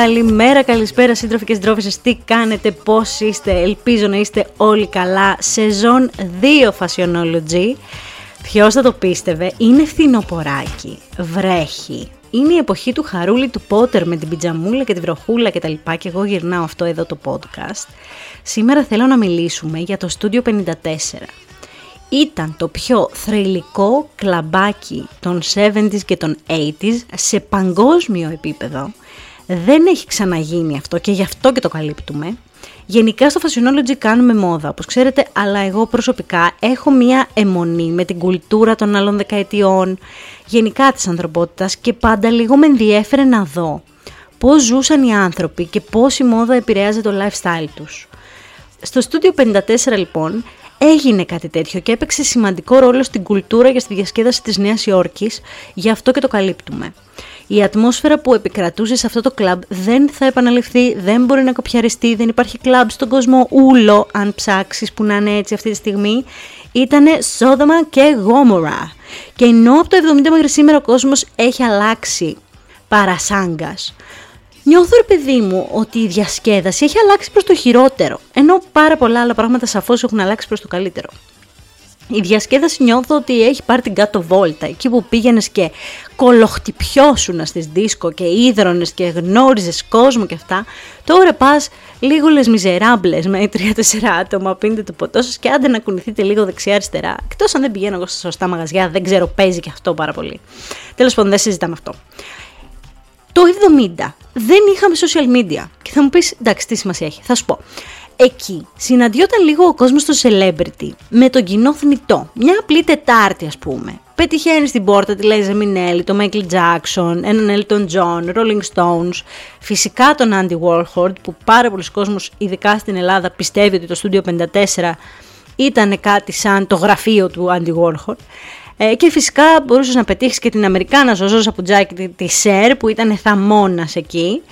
Καλημέρα, καλησπέρα σύντροφοι και συντρόφισσες, τι κάνετε, πώς είστε, ελπίζω να είστε όλοι καλά. Σεζόν 2 Fashionology, ποιος θα το πίστευε, είναι φθινοποράκι, βρέχει. Είναι η εποχή του χαρούλι του Πότερ με την πιτζαμούλα και τη βροχούλα και τα λοιπά και εγώ γυρνάω αυτό εδώ το podcast. Σήμερα θέλω να μιλήσουμε για το Studio 54 ήταν το πιο θρηλυκό κλαμπάκι των 70s και των 80s σε παγκόσμιο επίπεδο. Δεν έχει ξαναγίνει αυτό και γι' αυτό και το καλύπτουμε. Γενικά στο Fashionology κάνουμε μόδα, όπως ξέρετε, αλλά εγώ προσωπικά έχω μία αιμονή με την κουλτούρα των άλλων δεκαετιών, γενικά της ανθρωπότητας και πάντα λίγο με ενδιέφερε να δω πώς ζούσαν οι άνθρωποι και πώς η μόδα επηρέαζε το lifestyle τους. Στο Studio 54 λοιπόν έγινε κάτι τέτοιο και έπαιξε σημαντικό ρόλο στην κουλτούρα και στη διασκέδαση της Νέας Υόρκης, γι' αυτό και το καλύπτουμε. Η ατμόσφαιρα που επικρατούσε σε αυτό το κλαμπ δεν θα επαναληφθεί, δεν μπορεί να κοπιαριστεί, δεν υπάρχει κλαμπ στον κόσμο ούλο, αν ψάξεις που να είναι έτσι αυτή τη στιγμή. Ήτανε Σόδομα και Γόμορα. Και ενώ από το 70 μέχρι σήμερα ο κόσμος έχει αλλάξει παρασάγκας, Νιώθω ρε παιδί μου ότι η διασκέδαση έχει αλλάξει προς το χειρότερο, ενώ πάρα πολλά άλλα πράγματα σαφώς έχουν αλλάξει προς το καλύτερο. Η διασκέδαση νιώθω ότι έχει πάρει την κάτω βόλτα, εκεί που πήγαινες και κολοχτυπιώσουν στις δίσκο και ίδρωνες και γνώριζες κόσμο και αυτά, τώρα πας λίγο λες μιζεράμπλες με τρία-τέσσερα άτομα, πίνετε το ποτό σας και άντε να κουνηθείτε λίγο δεξιά-αριστερά. Εκτός αν δεν πηγαίνω εγώ στα σωστά μαγαζιά, δεν ξέρω, παίζει και αυτό πάρα πολύ. Τέλος πάντων, δεν συζητάμε αυτό. Το 70 δεν είχαμε social media. Και θα μου πεις, εντάξει, τι σημασία έχει. Θα σου πω. Εκεί συναντιόταν λίγο ο κόσμος στο celebrity με τον κοινό θνητό. Μια απλή Τετάρτη ας πούμε. Πετυχαίνει στην πόρτα τη Λέιζα Μινέλη, τον Michael Jackson, έναν Elton John, Rolling Stones, φυσικά τον Andy Warhol που πάρα πολλοί κόσμος ειδικά στην Ελλάδα πιστεύει ότι το Studio 54 ήταν κάτι σαν το γραφείο του Andy Warhol. Ε, και φυσικά μπορούσες να πετύχεις και την Αμερικάνα Ζωζό Σαπουτζάκη τη, τη ΣΕΡ που ήταν θαμώνας εκεί.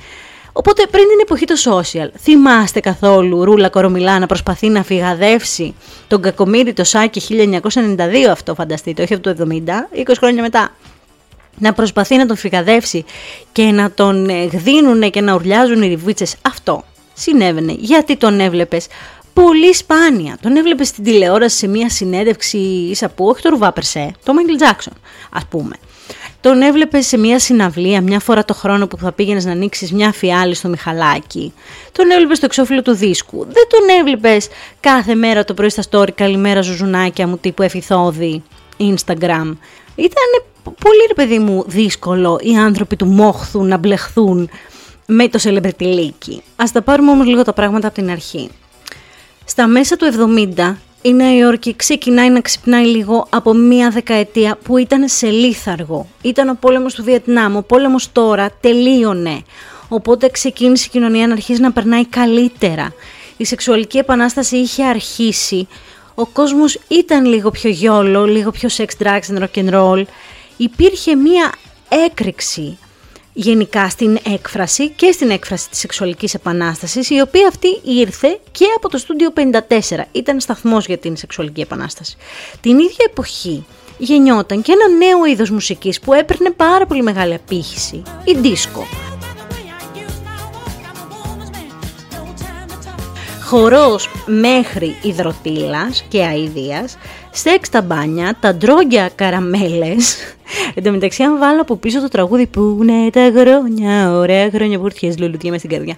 Οπότε πριν την εποχή το social, θυμάστε καθόλου Ρούλα Κορομιλά να προσπαθεί να φυγαδεύσει τον κακομίρι το Σάκη 1992 αυτό φανταστείτε, όχι από το 70, 20 χρόνια μετά. Να προσπαθεί να τον φυγαδεύσει και να τον ε, γδίνουνε και να ουρλιάζουν οι ριβίτσες. Αυτό συνέβαινε γιατί τον έβλεπες πολύ σπάνια. Τον έβλεπε στην τηλεόραση σε μια συνέντευξη ίσα που, όχι το Ρουβά Περσέ, το Μάγκλ Τζάξον, ας πούμε. Τον έβλεπε σε μια συναυλία μια φορά το χρόνο που θα πήγαινες να ανοίξεις μια φιάλη στο Μιχαλάκι. Τον έβλεπε στο εξώφυλλο του δίσκου. Δεν τον έβλεπες κάθε μέρα το πρωί στα story καλημέρα ζουζουνάκια μου τύπου εφηθόδη Instagram. Ήταν πολύ ρε παιδί μου δύσκολο οι άνθρωποι του μόχθου να μπλεχθούν με το σελεμπρετιλίκι. Ας τα πάρουμε όμως λίγο τα πράγματα από την αρχή. Στα μέσα του 70 η Νέα Υόρκη ξεκινάει να ξυπνάει λίγο από μία δεκαετία που ήταν σε λίθαργο. Ήταν ο πόλεμος του Βιετνάμ, ο πόλεμος τώρα τελείωνε. Οπότε ξεκίνησε η κοινωνία να αρχίζει να περνάει καλύτερα. Η σεξουαλική επανάσταση είχε αρχίσει. Ο κόσμος ήταν λίγο πιο γιόλο, λίγο πιο sex, drugs and rock and roll. Υπήρχε μία έκρηξη γενικά στην έκφραση και στην έκφραση της σεξουαλικής επανάστασης, η οποία αυτή ήρθε και από το στούντιο 54. Ήταν σταθμός για την σεξουαλική επανάσταση. Την ίδια εποχή γεννιόταν και ένα νέο είδος μουσικής που έπαιρνε πάρα πολύ μεγάλη απήχηση, η δίσκο. Χορός μέχρι ιδρωτίλας και αηδίας, σεξ τα μπάνια, τα ντρόγκια καραμέλες. Εν τω μεταξύ, αν βάλω από πίσω το τραγούδι που είναι τα χρόνια, ωραία χρόνια που ήρθες λουλουδιά μες στην καρδιά.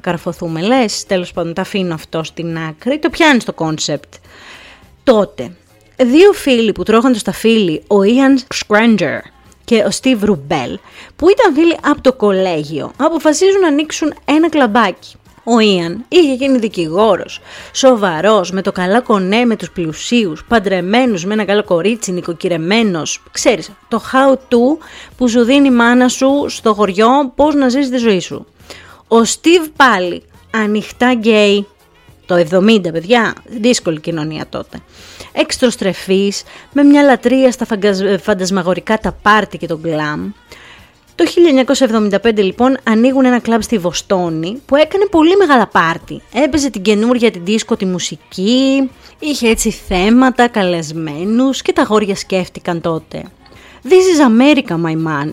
Καρφωθούμε, λες, τέλος πάντων, τα αφήνω αυτό στην άκρη, το πιάνεις το concept. Τότε, δύο φίλοι που τρώγαν το σταφύλι, ο Ian Schrager και ο Steve Rubel, που ήταν φίλοι από το κολέγιο, αποφασίζουν να ανοίξουν ένα κλαμπάκι. Ο Ιαν είχε γίνει δικηγόρος, σοβαρός, με το καλά κονέ με τους πλουσίους, παντρεμένους με ένα καλό κορίτσι, νοικοκυρεμένος. Ξέρεις, το how to που σου δίνει η μάνα σου στο χωριό πώς να ζήσεις τη ζωή σου. Ο Στίβ πάλι, ανοιχτά γκέι, το 70 παιδιά, δύσκολη κοινωνία τότε. Εξτροστρεφής, με μια λατρεία στα φαντασμαγορικά τα πάρτι και τον γκλάμ. Το 1975 λοιπόν ανοίγουν ένα κλαμπ στη Βοστόνη που έκανε πολύ μεγάλα πάρτι. Έπαιζε την καινούρια την δίσκο, τη μουσική, είχε έτσι θέματα, καλεσμένους και τα γόρια σκέφτηκαν τότε. This is America my man,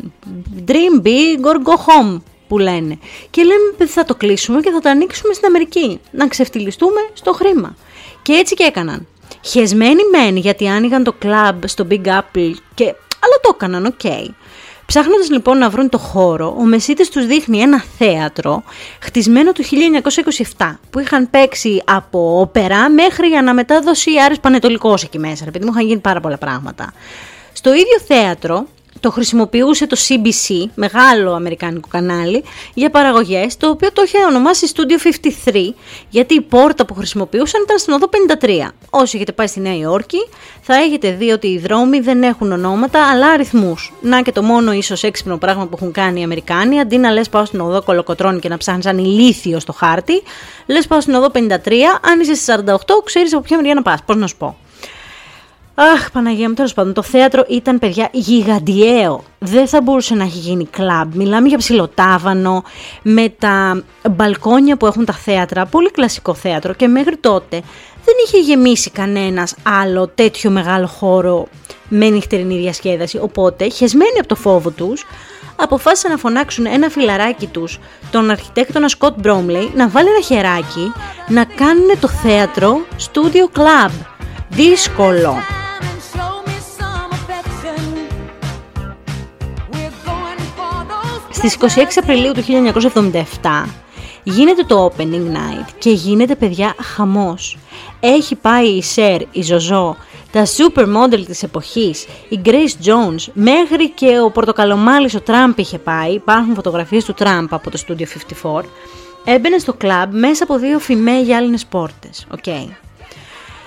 dream big or go home, που λένε. Και λέμε θα το κλείσουμε και θα το ανοίξουμε στην Αμερική. Να ξεφτυλιστούμε στο χρήμα. Και έτσι και έκαναν. Χεσμένοι μεν γιατί άνοιγαν το κλαμπ στο Big Apple και... αλλά το έκαναν, OK. Okay. Ψάχνοντας λοιπόν να βρουν το χώρο, ο Μεσίτης τους δείχνει ένα θέατρο χτισμένο το 1927 που είχαν παίξει από όπερα μέχρι αναμετάδοση Άρης Παναιτωλικός εκεί μέσα, επειδή μου είχαν γίνει πάρα πολλά πράγματα. Στο ίδιο θέατρο το χρησιμοποιούσε το CBS, μεγάλο αμερικάνικο κανάλι, για παραγωγές, το οποίο το είχε ονομάσει Studio 53, γιατί η πόρτα που χρησιμοποιούσαν ήταν στην οδό 53. Όσοι έχετε πάει στη Νέα Υόρκη, θα έχετε δει ότι οι δρόμοι δεν έχουν ονόματα, αλλά αριθμούς. Να και το μόνο ίσως έξυπνο πράγμα που έχουν κάνει οι Αμερικάνοι, αντί να λες πάω στην οδό Κολοκοτρώνη και να ψάχνεις σαν ηλίθιο στο χάρτη, λες πάω στην οδό 53, αν είσαι στις 48, ξέρεις από ποια μεριά να πας. Πώς να σου πω. Αχ, Παναγία μου, τέλος πάντων, το θέατρο ήταν παιδιά γιγαντιαίο. Δεν θα μπορούσε να έχει γίνει κλαμπ. Μιλάμε για ψιλοτάβανο, με τα μπαλκόνια που έχουν τα θέατρα. Πολύ κλασικό θέατρο και μέχρι τότε δεν είχε γεμίσει κανένας άλλο τέτοιο μεγάλο χώρο με νυχτερινή διασκέδαση. Οπότε, χεσμένοι από το φόβο τους, αποφάσισαν να φωνάξουν ένα φιλαράκι τους, τον αρχιτέκτονα Σκοτ Μπρόμλεϊ, να βάλει ένα χεράκι, να κάνουν το θέατρο Studio Club. Δύσκολο. Στις 26 Απριλίου του 1977 γίνεται το opening night και γίνεται παιδιά χαμός. Έχει πάει η Σερ, η Ζωζό, τα supermodel της εποχής, η Grace Jones, μέχρι και ο πορτοκαλομάλης ο Τραμπ είχε πάει, υπάρχουν φωτογραφίες του Τραμπ από το Studio 54, έμπαινε στο κλαμπ μέσα από δύο φημέ γυάλινες πόρτες, okay.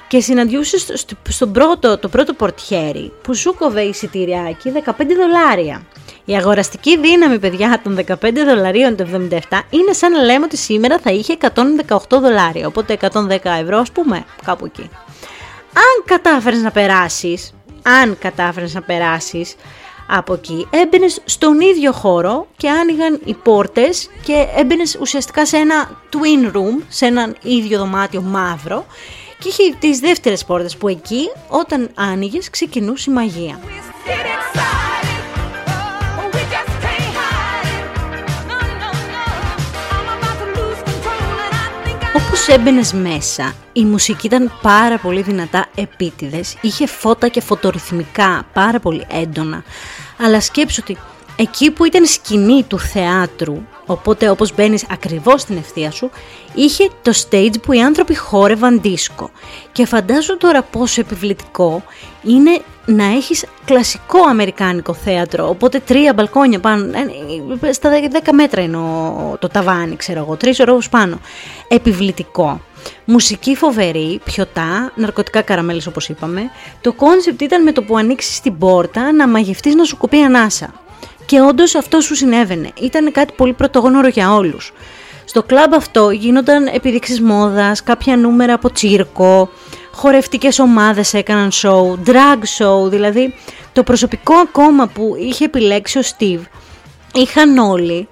Και συναντιούσες στο, πρώτο, το πρώτο πορτιέρι που σου κοβε εισιτηριάκι 15 δολάρια. Η αγοραστική δύναμη, παιδιά, των 15 δολαρίων το 77 είναι σαν να λέμε ότι σήμερα θα είχε 118 δολάρια. Οπότε 110 ευρώ, ας πούμε, κάπου εκεί. Αν κατάφερες να περάσεις, αν κατάφερες να περάσεις από εκεί, έμπαινες στον ίδιο χώρο και άνοιγαν οι πόρτες και έμπαινες ουσιαστικά σε ένα twin room, σε ένα ίδιο δωμάτιο μαύρο. Και είχε τις δεύτερες πόρτες που εκεί όταν άνοιγες ξεκινούσε η μαγεία. Όπως έμπαινες μέσα, η μουσική ήταν πάρα πολύ δυνατά επίτηδες, είχε φώτα και φωτορυθμικά πάρα πολύ έντονα, αλλά σκέψου ότι εκεί που ήταν σκηνή του θεάτρου, οπότε όπως μπαίνεις ακριβώς στην ευθεία σου, είχε το stage που οι άνθρωποι χόρευαν δίσκο. Και φαντάζομαι τώρα πόσο επιβλητικό είναι να έχεις κλασικό αμερικάνικο θέατρο, οπότε τρία μπαλκόνια πάνω, ε, στα 10 μέτρα είναι το ταβάνι, ξέρω εγώ, τρεις ορόφους πάνω. Επιβλητικό. Μουσική φοβερή, ποτά, ναρκωτικά καραμέλες όπως είπαμε. Το concept ήταν με το που ανοίξεις την πόρτα να μαγευτείς να σου κοπεί ανάσα. Και όντως αυτό σου συνέβαινε. Ήταν κάτι πολύ πρωτόγνωρο για όλους. Στο κλαμπ αυτό γίνονταν επιδείξεις μόδας, κάποια νούμερα από τσίρκο, χορευτικές ομάδες έκαναν show, drag show, δηλαδή το προσωπικό ακόμα που είχε επιλέξει ο Steve, είχαν όλοι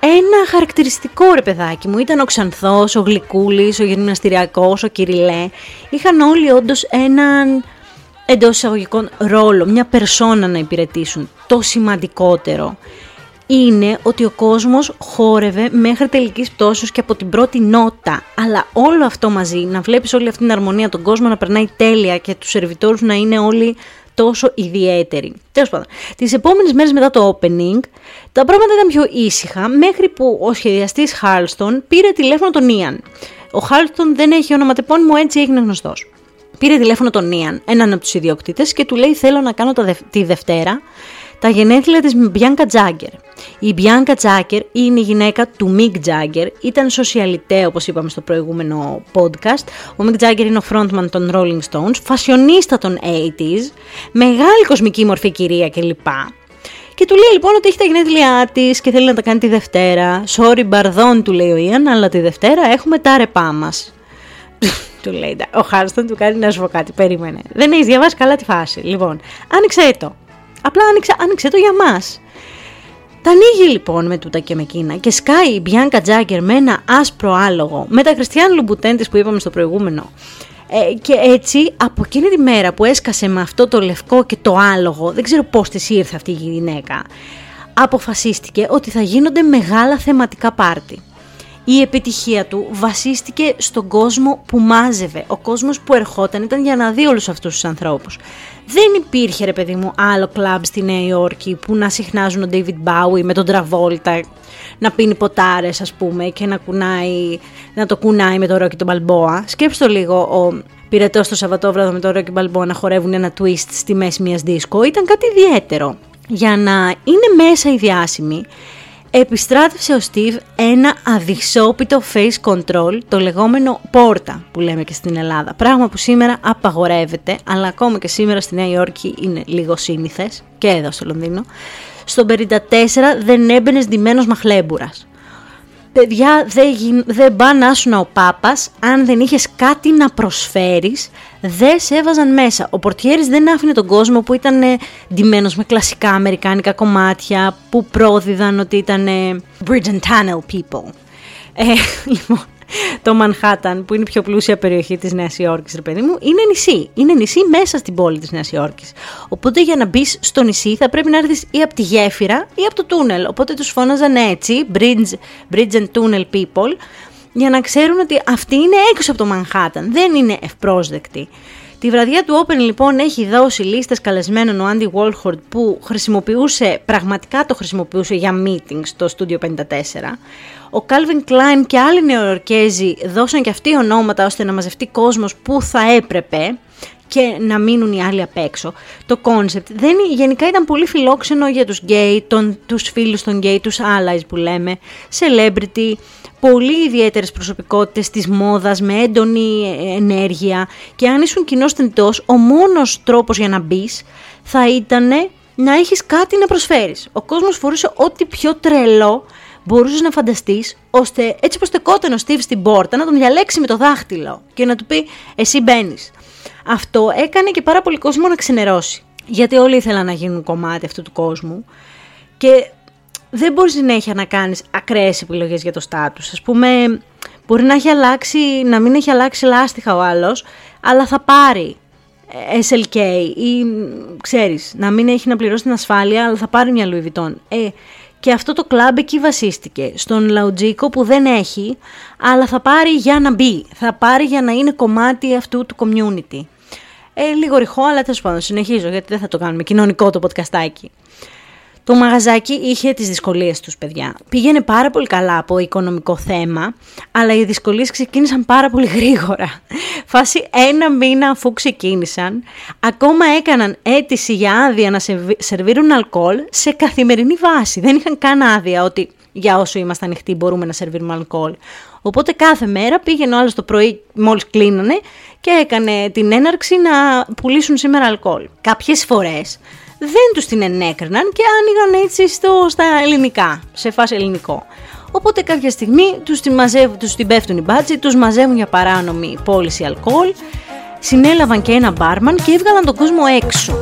ένα χαρακτηριστικό ρε παιδάκι μου. Ήταν ο Ξανθός, ο Γλυκούλης, ο Γυμναστηριακός, ο Κυριλέ. Είχαν όλοι όντως έναν εντός εισαγωγικών ρόλο, μια περσόνα να υπηρετήσουν. Το σημαντικότερο είναι ότι ο κόσμος χόρευε μέχρι τελικής πτώσεως και από την πρώτη νότα. Αλλά όλο αυτό μαζί, να βλέπεις όλη αυτή την αρμονία, τον κόσμο να περνάει τέλεια και τους σερβιτόρους να είναι όλοι τόσο ιδιαίτεροι. Τέλος πάντων, τις επόμενες μέρες μετά το opening, τα πράγματα ήταν πιο ήσυχα, μέχρι που ο σχεδιαστής Χάλστον πήρε τηλέφωνο τον Ιαν. Ο Χάλστον δεν έχει ονοματεπώνυμο, έτσι έγινε γνωστός. Πήρε τηλέφωνο τον Ιαν, έναν από τους ιδιοκτήτες, και του λέει: Θέλω να κάνω τη Δευτέρα τα γενέθλια της Μπιάνκα Τζάγκερ. Η Μπιάνκα Τζάγκερ είναι η γυναίκα του Μικ Τζάγκερ, ήταν σοσιαλιτέ όπως είπαμε στο προηγούμενο podcast. Ο Μικ Τζάγκερ είναι ο frontman των Rolling Stones, φασιονίστα των 80s, μεγάλη κοσμική μορφή κυρία κλπ. Και του λέει λοιπόν ότι έχει τα γενέθλιά της και θέλει να τα κάνει τη Δευτέρα. Sorry, μπαρδόν, του λέει ο Ιαν, αλλά τη Δευτέρα έχουμε τα ρεπά μας. Του λέει, ο Χάρστον του κάνει να σου πω κάτι, περίμενε. Δεν έχει διαβάσει καλά τη φάση. Λοιπόν, άνοιξε το. Απλά άνοιξε, άνοιξε το για μας. Τα ανοίγει λοιπόν με τούτα και με εκείνα και σκάει η Μπιάνκα Τζάγκερ με ένα άσπρο άλογο με τα Χριστιαν Λουμπουτέντες που είπαμε στο προηγούμενο. Ε, και έτσι από εκείνη τη μέρα που έσκασε με αυτό το λευκό και το άλογο, δεν ξέρω πώς της ήρθε αυτή η γυναίκα, αποφασίστηκε ότι θα γίνονται μεγάλα θεματικά πάρτι. Η επιτυχία του βασίστηκε στον κόσμο που μάζευε. Ο κόσμος που ερχόταν ήταν για να δει όλους αυτούς τους ανθρώπους. Δεν υπήρχε ρε παιδί μου άλλο κλαμπ στη Νέα Υόρκη που να συχνάζουν ο David Bowie με τον Travolta να πίνει ποτάρες ας πούμε και να, κουνάει, να το κουνάει με το Rocky τον Balboa. Σκέψτε το λίγο ο πυρετός το Σαββατόβραδο με το Rocky Balboa να χορεύουν ένα twist στη μέση μιας δίσκο. Ήταν κάτι ιδιαίτερο. Για να είναι μέσα οι διάσημοι επιστράτευσε ο Steve ένα αδυσόπιτο face control, το λεγόμενο πόρτα που λέμε και στην Ελλάδα. Πράγμα που σήμερα απαγορεύεται, αλλά ακόμα και σήμερα στη Νέα Υόρκη είναι λίγο σύνηθες και εδώ στο Λονδίνο. Στο 54 δεν έμπαινε ντυμένος μαχλέμπουρας. Παιδιά, δεν δε πά να ήσουν ο Πάπας αν δεν είχες κάτι να προσφέρεις, δεν σε έβαζαν μέσα. Ο Πορτιέρης δεν άφηνε τον κόσμο που ήταν ντυμένος με κλασικά αμερικάνικα κομμάτια, που πρόδιδαν ότι ήταν bridge and tunnel people. Ε, λοιπόν, το Μανχάταν, που είναι η πιο πλούσια περιοχή της Νέας Υόρκης, ρε παιδί μου, είναι νησί. Είναι νησί μέσα στην πόλη της Νέας Υόρκης. Οπότε για να μπεις στο νησί θα πρέπει να έρθεις ή από τη γέφυρα ή από το τούνελ. Οπότε τους φώναζαν έτσι, bridge, bridge and tunnel people, για να ξέρουν ότι αυτοί είναι έξω από το Μανχάταν. Δεν είναι ευπρόσδεκτοι. Τη βραδιά του Open λοιπόν έχει δώσει λίστες καλεσμένων ο Andy Walhord που χρησιμοποιούσε, πραγματικά το χρησιμοποιούσε για meetings στο Studio 54. Ο Calvin Klein και άλλοι νεοορκέζοι δώσαν και αυτοί ονόματα ώστε να μαζευτεί κόσμος που θα έπρεπε και να μείνουν οι άλλοι απ' έξω. Το concept δεν, γενικά ήταν πολύ φιλόξενο για τους γκέι, τον, τους φίλους των γκέι, τους allies που λέμε, celebrity, πολύ ιδιαίτερες προσωπικότητες της μόδας με έντονη ενέργεια και αν ήσουν κοινός θνητός, ο μόνος τρόπος για να μπεις θα ήταν να έχεις κάτι να προσφέρεις. Ο κόσμος φορούσε ό,τι πιο τρελό μπορούσες να φανταστείς, ώστε έτσι όπως στεκόταν ο Στίβ στην πόρτα να τον διαλέξει με το δάχτυλο και να του πει Εσύ μπαίνεις. Αυτό έκανε και πάρα πολύ κόσμο να ξενερώσει. Γιατί όλοι ήθελαν να γίνουν κομμάτι αυτού του κόσμου και δεν μπορείς συνέχεια να κάνεις ακραίες επιλογές για το στάτου. Α πούμε, μπορεί να έχει αλλάξει, να μην έχει αλλάξει λάστιχα ο άλλος, αλλά θα πάρει SLK ή ξέρεις, να μην έχει να πληρώσει την ασφάλεια, αλλά θα πάρει μια Louis Vuitton. Ε, και αυτό το κλαμπ εκεί βασίστηκε. Στον Λαουτζίκο που δεν έχει, αλλά θα πάρει για να μπει. Θα πάρει για να είναι κομμάτι αυτού του community. Ε, λίγο ρηχό, αλλά τέλος πάντων συνεχίζω γιατί δεν θα το κάνουμε κοινωνικό το podcastάκι. Το μαγαζάκι είχε τις δυσκολίες τους παιδιά. Πήγαινε πάρα πολύ καλά από οικονομικό θέμα, αλλά οι δυσκολίες ξεκίνησαν πάρα πολύ γρήγορα. Φάση ένα μήνα αφού ξεκίνησαν, ακόμα έκαναν αίτηση για άδεια να σερβίρουν αλκοόλ σε καθημερινή βάση. Δεν είχαν καν άδεια ότι για όσο είμαστε ανοιχτοί μπορούμε να σερβίρουμε αλκοόλ. Οπότε κάθε μέρα πήγαινε ο άλλος το πρωί μόλις κλείνανε και έκανε την έναρξη να πουλήσουν σήμερα αλκοόλ. Κάποιες φορές δεν τους την ενέκριναν και άνοιγαν έτσι στο, στα ελληνικά, σε φάση ελληνικό. Οπότε κάποια στιγμή τους την, μαζεύουν, τους την πέφτουν οι μπάτσι, τους μαζεύουν για παράνομη πώληση αλκοόλ, συνέλαβαν και ένα μπάρμαν και έβγαλαν τον κόσμο έξω.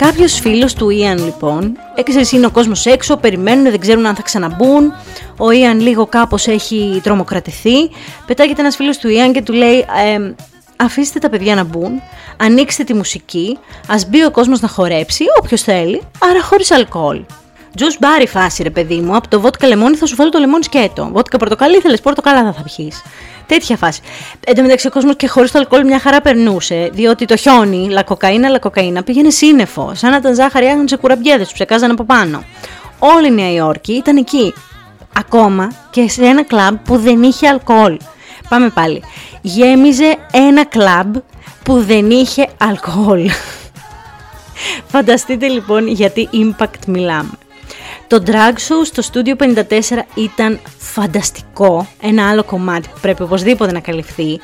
Κάποιος φίλος του Ιαν λοιπόν, έξερε είναι ο κόσμος έξω, περιμένουν, δεν ξέρουν αν θα ξαναμπούν. Ο Ιαν λίγο κάπως έχει τρομοκρατηθεί. Πετάγεται ένας φίλος του Ιαν και του λέει: ε, Αφήστε τα παιδιά να μπουν, ανοίξτε τη μουσική, ας μπει ο κόσμος να χορέψει, όποιος θέλει, άρα χωρίς αλκοόλ. Τζους μπάρι φάση ρε παιδί μου, από το βότκα λεμόνι θα σου βάλω το λεμόνι σκέτο. Βότκα πορτοκαλί θέλεις, πορτοκαλά θα θα πιείς. Τέτοια φάση. Εν τω μεταξύ ο κόσμος και χωρίς το αλκοόλ μια χαρά περνούσε, διότι το χιόνι, λακοκαίνα, λακοκαίνα πήγαινε σύννεφο, σαν να ήταν ζάχαρη άγνων σε κουραμπιέδες, τους ψεκάζαν από πάνω. Όλη η Νέα Υόρκη ήταν εκεί. Ακόμα και σε ένα κλαμπ που δεν είχε αλκοόλ. Πάμε πάλι. Γέμιζε ένα κλαμπ που δεν είχε αλκοόλ. Φανταστείτε λοιπόν γιατί impact μιλάμε. Το drag show στο Studio 54 ήταν φανταστικό, ένα άλλο κομμάτι που πρέπει οπωσδήποτε να καλυφθεί.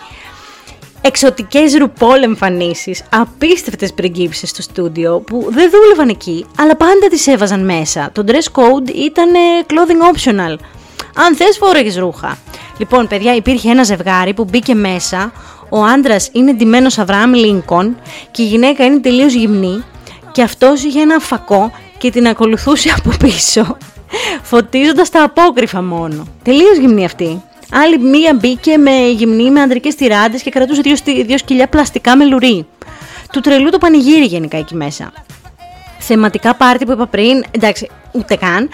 Εξωτικές ρουπόλ εμφανίσεις, απίστευτες πριγκίψεις στο στούντιο που δεν δούλευαν εκεί, αλλά πάντα τις έβαζαν μέσα. Το dress code ήταν clothing optional. Αν θες φόρεγες ρούχα. Λοιπόν, παιδιά, υπήρχε ένα ζευγάρι που μπήκε μέσα. Ο άντρας είναι ντυμένος Αβραάμ Λίνκον και η γυναίκα είναι τελείως γυμνή. Και αυτός είχε ένα φακό και την ακολουθούσε από πίσω, φωτίζοντας τα απόκρυφα μόνο. Τελείως γυμνή αυτή. Άλλη μία μπήκε με γυμνή με ανδρικές τυράντες και κρατούσε δύο, δύο σκυλιά πλαστικά με λουρί. του τρελού το πανηγύρι γενικά εκεί μέσα. Θεματικά πάρτι που είπα πριν, εντάξει, ούτε καν.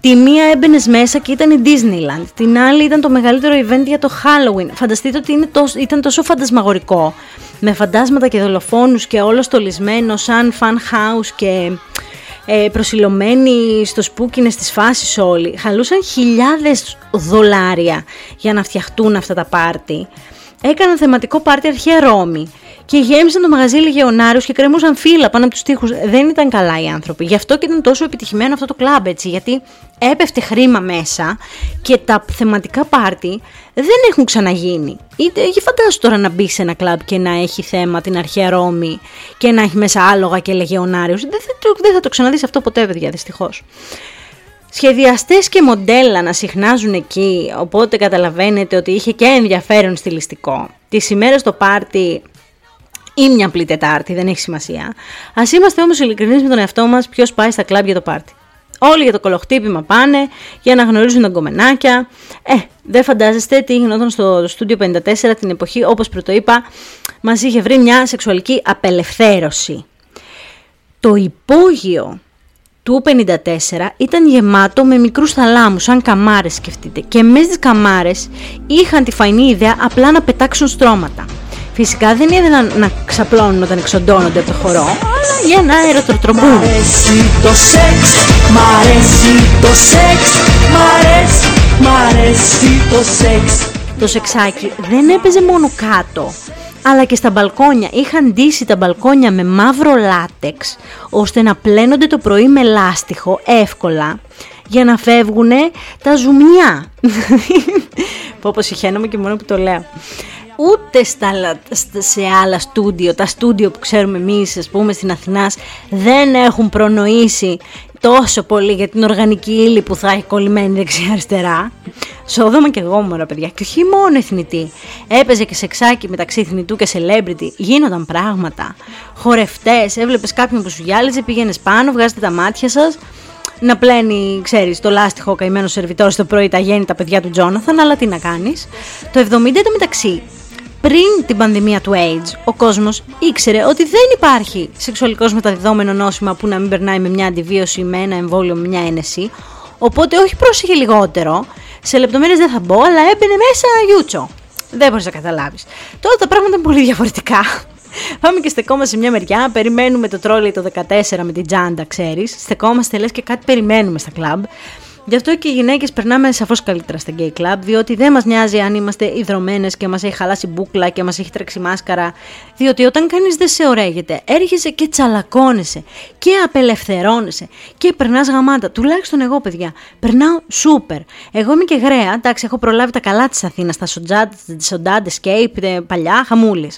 Τη μία έμπαινες μέσα και ήταν η Disneyland. Την άλλη ήταν το μεγαλύτερο event για το Halloween. Φανταστείτε ότι είναι τόσο, ήταν τόσο φαντασμαγορικό. Με φαντάσματα και δολοφόνους και όλο στολισμένο σαν fan house και ε, προσιλωμένοι στο σπούκινες στις φάσεις όλοι. Χαλούσαν χιλιάδες δολάρια για να φτιαχτούν αυτά τα πάρτι. Έκαναν θεματικό πάρτι αρχαία Ρώμη και γέμισαν το μαγαζί Λεγεωνάριου και κρεμούσαν φύλλα πάνω από τους τοίχου. Δεν ήταν καλά οι άνθρωποι. Γι' αυτό και ήταν τόσο επιτυχημένο αυτό το κλαμπ, έτσι. Γιατί έπεφτε χρήμα μέσα και τα θεματικά πάρτι δεν έχουν ξαναγίνει. Είτε φαντάσου τώρα να μπει σε ένα κλαμπ και να έχει θέμα την αρχαία Ρώμη και να έχει μέσα άλογα και Λεγεωνάριου. Δεν, δεν θα το ξαναδείς αυτό ποτέ, παιδιά, δυστυχώς. Σχεδιαστές και μοντέλα να συχνάζουν εκεί, οπότε καταλαβαίνετε ότι είχε και ενδιαφέρον στιλιστικό. Τις ημέρες στο πάρτι ή μια απλή Τετάρτη, δεν έχει σημασία. Α είμαστε όμως ειλικρινείς με τον εαυτό μας ποιος πάει στα κλαμπ για το πάρτι. Όλοι για το κολοχτύπημα πάνε για να γνωρίζουν τα γκομενάκια. Ε, δεν φαντάζεστε τι γινόταν στο στούντιο 54 την εποχή, όπως πρωτοείπα, μας είχε βρει μια σεξουαλική απελευθέρωση. Το υπόγειο του 54 ήταν γεμάτο με μικρούς θαλάμους, σαν καμάρες σκεφτείτε. Και μέσα στις καμάρες είχαν τη φαϊνή ιδέα απλά να πετάξουν στρώματα. Φυσικά δεν ήθελαν να ξαπλώνουν όταν εξοντώνονται από το χορό, αλλά για να αεροτροτρομπούν. Μ' αρέσει το σεξ, μ' αρέσει το σεξ, μ' αρέσει, μ' αρέσει το σεξ. Το σεξάκι δεν έπαιζε μόνο κάτω, αλλά και στα μπαλκόνια. Είχαν ντύσει τα μπαλκόνια με μαύρο λάτεξ, ώστε να πλένονται το πρωί με λάστιχο εύκολα για να φεύγουν τα ζουμιά. Πω πω συχαίνομαι και μόνο που το λέω ούτε στα, σε άλλα στούντιο, τα στούντιο που ξέρουμε εμείς ας πούμε στην Αθηνάς δεν έχουν προνοήσει τόσο πολύ για την οργανική ύλη που θα έχει κολλημένη δεξιά-αριστερά. Σόδομα και εγώ μωρά παιδιά, και όχι μόνο εθνητή. Έπαιζε και σεξάκι μεταξύ εθνητού και celebrity, γίνονταν πράγματα. Χορευτές, έβλεπες κάποιον που σου γυάλιζε, πήγαινες πάνω, βγάζετε τα μάτια σας. Να πλένει, ξέρεις, το λάστιχο καημένο σερβιτόρο το πρωί τα γέννη τα παιδιά του Τζόναθαν, αλλά τι να κάνεις. Το 70 το μεταξύ πριν την πανδημία του AIDS, ο κόσμος ήξερε ότι δεν υπάρχει σεξουαλικός μεταδιδόμενο νόσημα που να μην περνάει με μια αντιβίωση, με ένα εμβόλιο, με μια ένεση. Οπότε όχι πρόσεχε λιγότερο, σε λεπτομέρειες δεν θα μπω, αλλά έμπαινε μέσα γιούτσο. Δεν μπορείς να καταλάβεις. Τώρα τα πράγματα είναι πολύ διαφορετικά. Πάμε και στεκόμαστε σε μια μεριά, περιμένουμε το τρόλι το 14 με την τζάντα, ξέρεις. Στεκόμαστε λες και κάτι περιμένουμε στα κλαμπ. Γι' αυτό και οι γυναίκες περνάμε σαφώς καλύτερα στα gay club, διότι δεν μας νοιάζει αν είμαστε ιδρωμένε και μας έχει χαλάσει μπουκλα και μας έχει τρέξει μάσκαρα. Διότι όταν κανείς δεν σε ωραίγεται, έρχεσαι και τσαλακώνεσαι και απελευθερώνεσαι και περνάς γαμάτα. Τουλάχιστον εγώ, παιδιά, περνάω σούπερ. Εγώ είμαι και γραία, εντάξει, έχω προλάβει τα καλά της Αθήνας, τα σοντάντες, σκέιπ, παλιά, χαμούλη.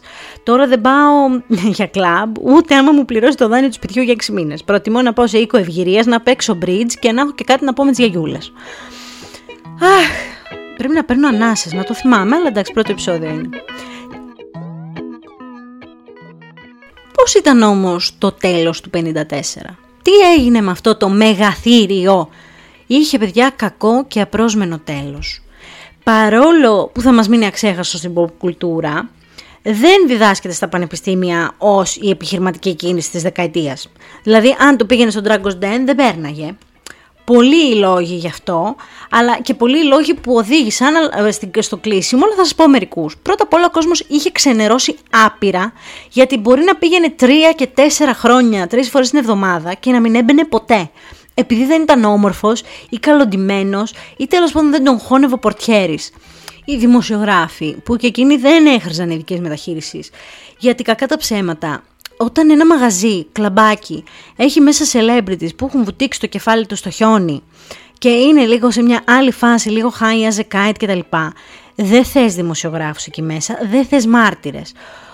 Τώρα δεν πάω για κλαμπ, ούτε άμα μου πληρώσει το δάνειο του σπιτιού για 6 μήνες. Προτιμώ να πάω σε οίκο ευγυρίας, να παίξω bridge και να έχω και κάτι να πω με τις Αχ, πρέπει να παίρνω ανάσες, να το θυμάμαι, αλλά εντάξει, πρώτο επεισόδιο είναι. Πώς ήταν όμως το τέλος του 54? Τι έγινε με αυτό το μεγαθύριο; Είχε παιδιά κακό και απρόσμενο τέλος. Παρόλο που θα μας μείνει αξέχαστο στην pop κουλτούρα, δεν διδάσκεται στα πανεπιστήμια ως η επιχειρηματική κίνηση της δεκαετίας. Δηλαδή αν το πήγαινε στον Dragon's Den δεν πέρναγε πολλοί οι λόγοι γι' αυτό, αλλά και πολλοί οι λόγοι που οδήγησαν ε, στο κλείσιμο, αλλά θα σας πω μερικούς. Πρώτα απ' όλα ο κόσμος είχε ξενερώσει άπειρα, γιατί μπορεί να πήγαινε τρία και τέσσερα χρόνια, τρεις φορές την εβδομάδα και να μην έμπαινε ποτέ. Επειδή δεν ήταν όμορφος ή καλοντημένος ή τέλος πάντων δεν τον χώνευε ο πορτιέρης. Οι δημοσιογράφοι που και εκείνοι δεν έχριζαν ειδικές μεταχείριση. Γιατί κακά τα ψέματα, όταν ένα μαγαζί, κλαμπάκι, έχει μέσα celebrities που έχουν βουτήξει το κεφάλι τους στο χιόνι και είναι λίγο σε μια άλλη φάση, λίγο high as a kite κτλ. Δεν θες δημοσιογράφους εκεί μέσα, δεν θες μάρτυρες.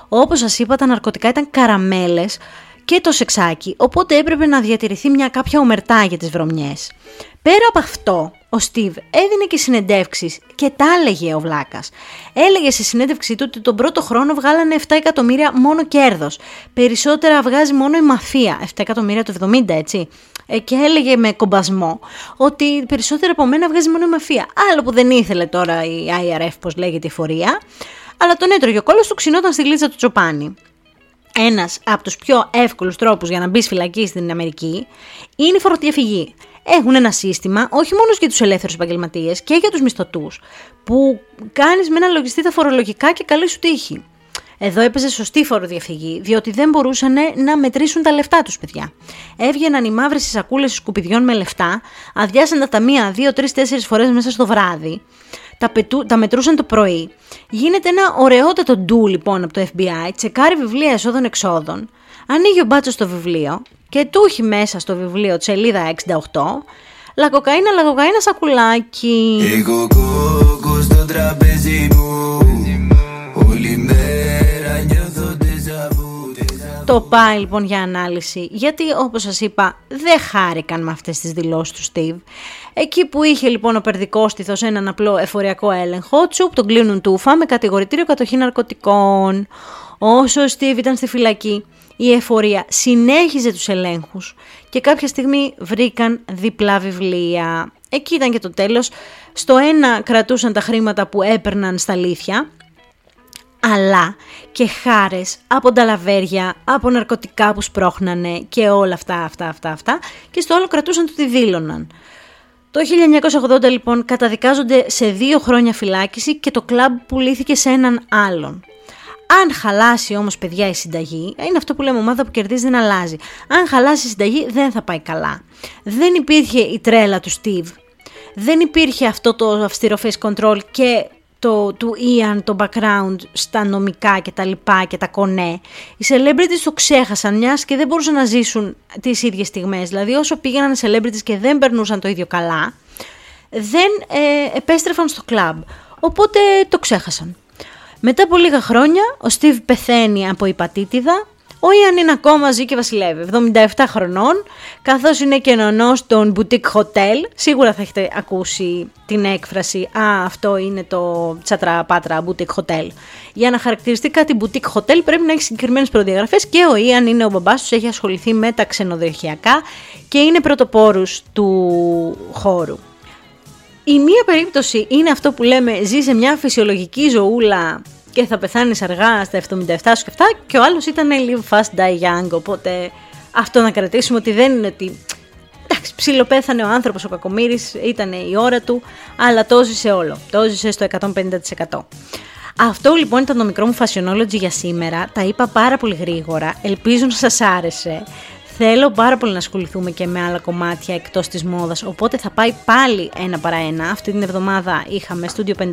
Όπως σας είπα, τα ναρκωτικά ήταν καραμέλες και το σεξάκι, οπότε έπρεπε να διατηρηθεί μια κάποια ομερτά για τις βρωμιές. Πέρα από αυτό, ο Στίβ έδινε και συνεντεύξεις και τα έλεγε ο Βλάκας. Έλεγε σε συνέντευξή του ότι τον πρώτο χρόνο βγάλανε 7 εκατομμύρια μόνο κέρδος. Περισσότερα βγάζει μόνο η μαφία, 7 εκατομμύρια το 70 έτσι. Ε, και έλεγε με κομπασμό ότι περισσότερα από μένα βγάζει μόνο η μαφία. Άλλο που δεν ήθελε τώρα η IRF, πώς λέγεται η φορεία, αλλά τον έτρωγε ο κόλλος του ξυνόταν στη γλίτσα του Τσοπάνη. ένας από τους πιο εύκολους τρόπους για να μπεις φυλακή στην Αμερική είναι η φοροδιαφυγή. Έχουν ένα σύστημα όχι μόνο για τους ελεύθερους επαγγελματίες και για τους μισθωτούς που κάνεις με ένα λογιστή τα φορολογικά και καλή σου τύχη. Εδώ έπαιζε σωστή φοροδιαφυγή, διότι δεν μπορούσαν να μετρήσουν τα λεφτά τους, παιδιά. Έβγαιναν οι μαύρες σακούλες σκουπιδιών με λεφτά, αδειάσαν τα ταμεία δύο, τρεις, τέσσερις φορές μέσα στο βράδυ, τα, πετού, τα μετρούσαν το πρωί. Γίνεται ένα ωραιότατο ντου λοιπόν από το FBI, τσεκάρει βιβλία εσόδων-εξόδων, ανοίγει ο μπάτσος το βιβλίο και του έχει μέσα στο βιβλίο τη σελίδα 68 Λακοκαίνα, λακοκαίνα σακουλάκι. Εγώ κόκκος στο τραπέζι μου Όλη μέρα νιώθω το πάει λοιπόν για ανάλυση, γιατί όπως σας είπα δεν χάρηκαν με αυτές τις δηλώσεις του Στίβ. Εκεί που είχε λοιπόν ο περδικόστηθος έναν απλό εφοριακό έλεγχο, τσουπ τον κλείνουν τούφα με κατηγορητήριο κατοχή ναρκωτικών. Όσο ο Στίβ ήταν στη φυλακή, η εφορία συνέχιζε τους ελέγχους και κάποια στιγμή βρήκαν διπλά βιβλία. Εκεί ήταν και το τέλος. Στο ένα κρατούσαν τα χρήματα που έπαιρναν στα αλήθεια αλλά και χάρες από τα λαβέρια, από ναρκωτικά που σπρώχνανε και όλα αυτά, αυτά, αυτά, αυτά και στο άλλο κρατούσαν το τι δήλωναν. Το 1980 λοιπόν καταδικάζονται σε δύο χρόνια φυλάκιση και το κλαμπ πουλήθηκε σε έναν άλλον. Αν χαλάσει όμως παιδιά η συνταγή, είναι αυτό που λέμε ομάδα που κερδίζει δεν αλλάζει. Αν χαλάσει η συνταγή δεν θα πάει καλά. Δεν υπήρχε η τρέλα του Steve. Δεν υπήρχε αυτό το αυστηρό face control και το, του Ian, το background στα νομικά και τα λοιπά και τα κονέ. Οι celebrities το ξέχασαν μιας και δεν μπορούσαν να ζήσουν τις ίδιες στιγμές. Δηλαδή όσο πήγαιναν οι celebrities και δεν περνούσαν το ίδιο καλά, δεν ε, επέστρεφαν στο κλαμπ. Οπότε το ξέχασαν. Μετά από λίγα χρόνια, ο Steve πεθαίνει από υπατήτηδα ο Ιαν είναι ακόμα ζει και βασιλεύει, 77 χρονών, καθώς είναι και νονός των boutique hotel. Σίγουρα θα έχετε ακούσει την έκφραση «Α, αυτό είναι το τσατραπάτρα boutique hotel». Για να χαρακτηριστεί κάτι boutique hotel πρέπει να έχει συγκεκριμένες προδιαγραφές και ο Ιαν είναι ο μπαμπάς τους, έχει ασχοληθεί με τα ξενοδοχειακά και είναι πρωτοπόρους του χώρου. Η μία περίπτωση είναι αυτό που λέμε ζει σε μια φυσιολογική ζωούλα και θα πεθάνεις αργά στα 77 σου και αυτά και ο άλλος ήταν live fast die young οπότε αυτό να κρατήσουμε ότι δεν είναι ότι εντάξει ψιλοπέθανε ο άνθρωπος ο Κακομύρης ήταν η ώρα του αλλά το ζησε όλο, το ζησε στο 150%. Αυτό λοιπόν ήταν το μικρό μου fashionology για σήμερα. Τα είπα πάρα πολύ γρήγορα. Ελπίζω να σας άρεσε. Θέλω πάρα πολύ να ασχοληθούμε και με άλλα κομμάτια εκτός της μόδας, οπότε θα πάει πάλι ένα παρά ένα. Αυτή την εβδομάδα είχαμε Studio 54,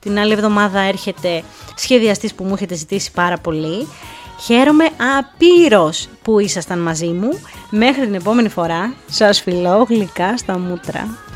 την άλλη εβδομάδα έρχεται σχεδιαστής που μου έχετε ζητήσει πάρα πολύ. Χαίρομαι απείρως που ήσασταν μαζί μου. Μέχρι την επόμενη φορά, σας φιλώ γλυκά στα μούτρα.